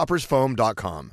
coffeetoppersfoam.com.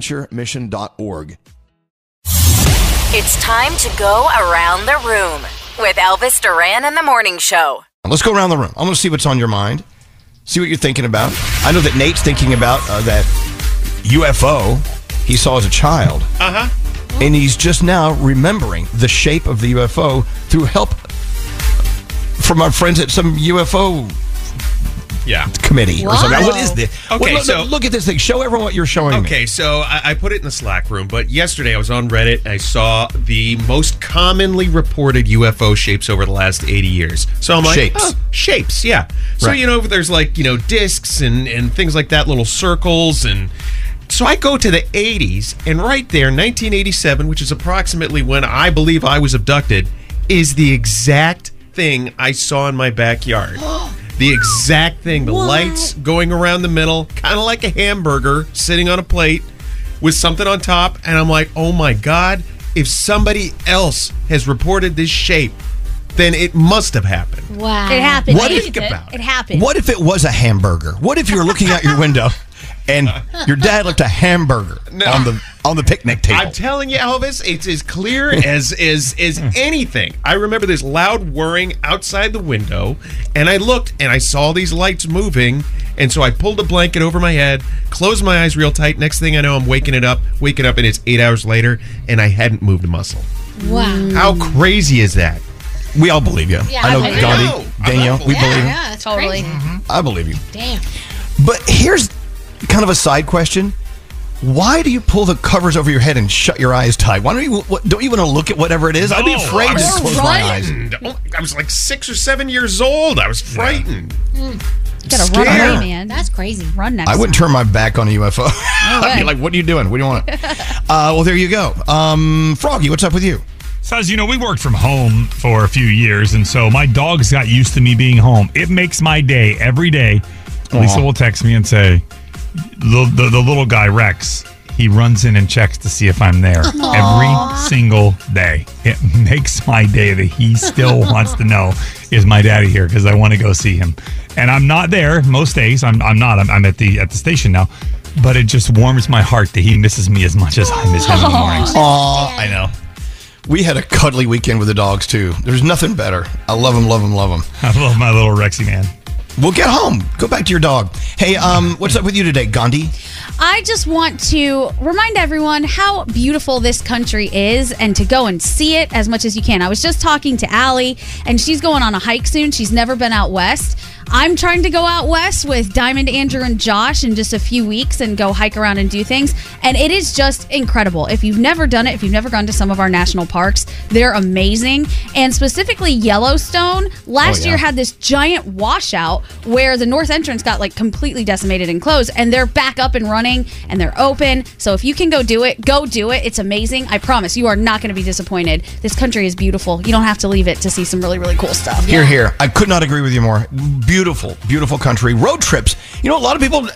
adventuremission.org. It's time to go around the room with Elvis Duran and the Morning Show. Let's go around the room. I'm going to see what's on your mind, see what you're thinking about. I know that Nate's thinking about uh, that UFO he saw as a child. Uh huh. And he's just now remembering the shape of the UFO through help from our friends at some UFO Yeah. committee or something. What is this? Okay, Well, look, so- look at this thing. Show everyone what you're showing me. Okay, so I, I put it in the Slack room, but yesterday I was on Reddit and I saw the most commonly reported UFO shapes over the last 80 years. So I'm like, Shapes. oh, shapes, yeah. So, Right. you know, there's like, you know, discs and, and things like that, little circles. And so I go to the 80s, and right there, 1987, which is approximately when I believe I was abducted, is the exact thing I saw in my backyard. The exact thing. The lights going around the middle, kind of like a hamburger sitting on a plate with something on top. And I'm like, oh my God, if somebody else has reported this shape, then it must have happened. Wow. It happened. What I if- believe Think it. about it. It happened. What if it was a hamburger? What if you were looking out your window and your dad left a hamburger on the on the picnic table? I'm telling you, Elvis, it's as clear as as as anything. I remember this loud whirring outside the window, and I looked and I saw these lights moving, and so I pulled a blanket over my head, closed my eyes real tight. Next thing I know, I'm waking it up, waking up, and it's eight hours later, and I hadn't moved a muscle. Wow. How crazy is that? we all believe you. Yeah, I know I believe Gandhi, you. Danielle, we Yeah, believe you. yeah, that's Totally. crazy. I believe you. Damn. But here's kind of a side question. Why do you pull the covers over your head and shut your eyes tight? Why don't you what, don't you want to look at whatever it is? I'd be afraid I to was just close my eyes. frightened. Oh, I was like six or seven years old. I was frightened. Gotta run Scared. away, man. That's crazy. run next. I wouldn't time. turn my back on a UFO. I'd be like, "What are you doing? What do you want?" uh, well, there you go. Um, Froggy, what's up with you? So as you know, we worked from home for a few years, and so my dogs got used to me being home. It makes my day every day. Lisa will text me and say, the, the, the little guy, Rex, he runs in and checks to see if I'm there every single day. It makes my day that he still wants to know, is my daddy here? Because I want to go see him. And I'm not there most days. I'm, I'm not. I'm, I'm at the at the station now. But it just warms my heart that he misses me as much as I miss him in the mornings. Aw, I know. We had a cuddly weekend with the dogs too. There's nothing better. I love them, love them, love them. I love my little Rexy man. Well, get home. Go back to your dog. Hey, um, what's up with you today, Gandhi? I just want to remind everyone how beautiful this country is and to go and see it as much as you can. I was just talking to Allie, and she's going on a hike soon. She's never been out west. I'm trying to go out west with Diamond, Andrew, and Josh in just a few weeks and go hike around and do things. And it is just incredible. If you've never done it, if you've never gone to some of our national parks, they're amazing. And specifically, Yellowstone last Oh, yeah. year had this giant washout where the north entrance got like completely decimated and closed. And they're back up and running and they're open. So if you can go do it, go do it. It's amazing. I promise you are not going to be disappointed. This country is beautiful. You don't have to leave it to see some really, really cool stuff. Here, here. I could not agree with you more. Beautiful, beautiful country. Road trips. You know, a lot of people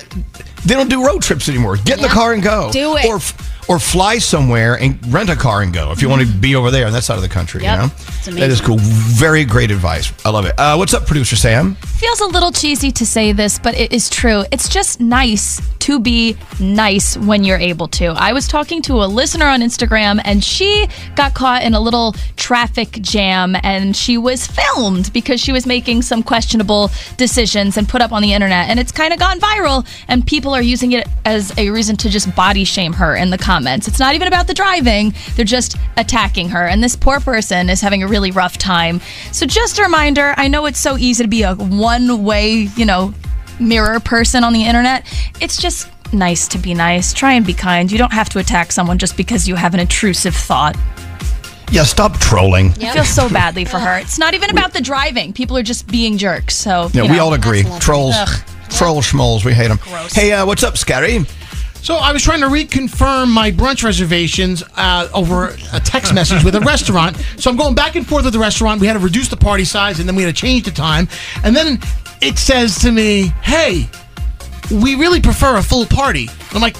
they don't do road trips anymore. Get in the car and go. Do it. Or or fly somewhere and rent a car and go if you want to be over there on that side of the country. Yep. You know, that is cool. Very great advice. I love it. Uh, what's up, producer Sam? Feels a little cheesy to say this, but it is true. It's just nice to be nice when you're able to. I was talking to a listener on Instagram and she got caught in a little traffic jam and she was filmed because she was making some questionable decisions and put up on the internet. And it's kind of gone viral and people are using it as a reason to just body shame her in the comments. It's not even about the driving, they're just attacking her. And this poor person is having a really rough time. So just a reminder I know it's so easy to be a one way, you know, mirror person on the internet. It's just nice to be nice. Try and be kind. You don't have to attack someone just because you have an intrusive thought. Yeah, stop trolling. I feel so badly for her. It's not even about the driving. People are just being jerks. So Yeah, you we all agree. Trolls, Ugh. troll schmoles. We hate them. Hey, uh, what's up, Skeery? So I was trying to reconfirm my brunch reservations uh, over a text message with a restaurant. So I'm going back and forth with the restaurant. We had to reduce the party size, and then we had to change the time. And then it says to me, "Hey, we really prefer a full party." I'm like,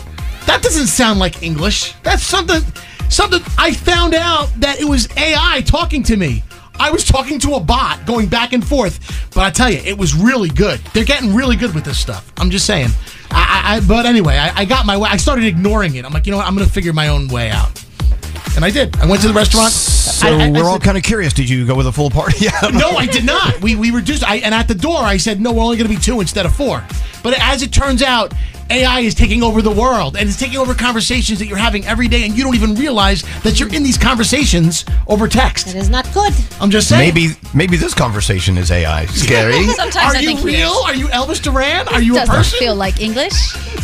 "That doesn't sound like English. That's something." Something I found out that it was AI talking to me. I was talking to a bot going back and forth, but I tell you, it was really good. They're getting really good with this stuff. I'm just saying. I, I, I but anyway, I, I got my way. I started ignoring it. I'm like, you know what? I'm going to figure my own way out, and I did. I went to the restaurant. So I- I- I we're all said- kind of curious. Did you go with a full party? No, I did not. We we reduced. I and at the door, I said, no, we're only going to be two instead of four. But as it turns out, AI is taking over the world and it's taking over conversations that you're having every day, and you don't even realize that you're in these conversations over text. That is not good. I'm just saying. Maybe maybe this conversation is AI. Scary. Sometimes Are I you think real? Are you Elvis Duran? Are you a Doesn't person? feel like English.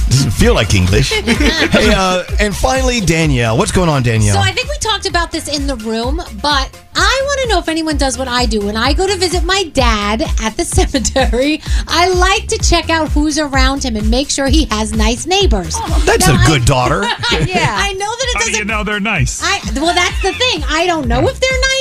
Doesn't feel like English. hey, uh, and finally, Danielle. What's going on, Danielle? So I think we talked about this in the room, but I want to know if anyone does what I do. When I go to visit my dad at the cemetery, I like to check out who's around him and make sure he has nice neighbors. That's Now, a I- good daughter. yeah, I know that it How do doesn't you know they're nice? I well, that's the thing. I don't know if they're nice.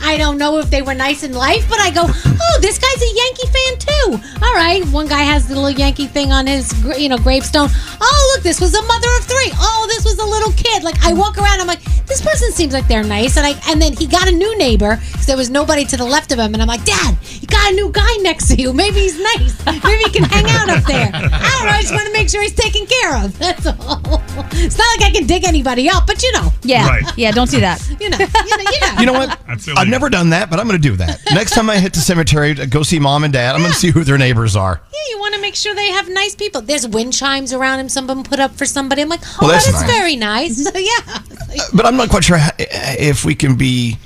I don't know if they were nice in life, but I go, oh, this guy's a Yankee fan too. All right, one guy has the little Yankee thing on his, you know, gravestone. Oh, look, this was a mother of three. Oh, this was a little kid. Like I walk around, I'm like, this person seems like they're nice, and I, and then he got a new neighbor because there was nobody to the left of him, and I'm like, Dad, you got a new guy next to you. Maybe he's nice. Maybe he can hang out up there. I don't know. I just want to make sure he's taken care of. That's all. It's not like I can dig anybody up, but you know, Yeah. Right. Yeah, don't do that. you know, you know, yeah. You know what? That's I've never done that, but I'm going to do that. Next time I hit the cemetery to go see mom and dad, I'm going to see who their neighbors are. Yeah, you want to make sure they have nice people. There's wind chimes around him. Someone put up for somebody. I'm like, oh, Well, that's that is nice. very nice. So yeah, But I'm not quite sure how- if we can be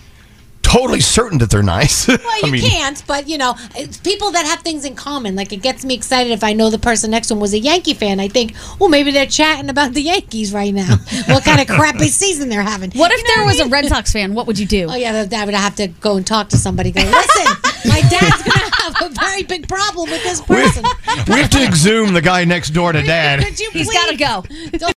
totally certain that they're nice. well, you I mean, can't. But you know, it's people that have things in common. Like it gets me excited if I know the person next to him was a Yankee fan. I think, well, maybe they're chatting about the Yankees right now. what kind of crappy season they're having? What if You know there I was a? Red Sox fan? What would you do? Oh yeah, that- that would have to go and talk to somebody. Go, listen, my dad's gonna have a very big problem with this person. we have to exhume the guy next door to dad. Could you He's please- got to go. Don't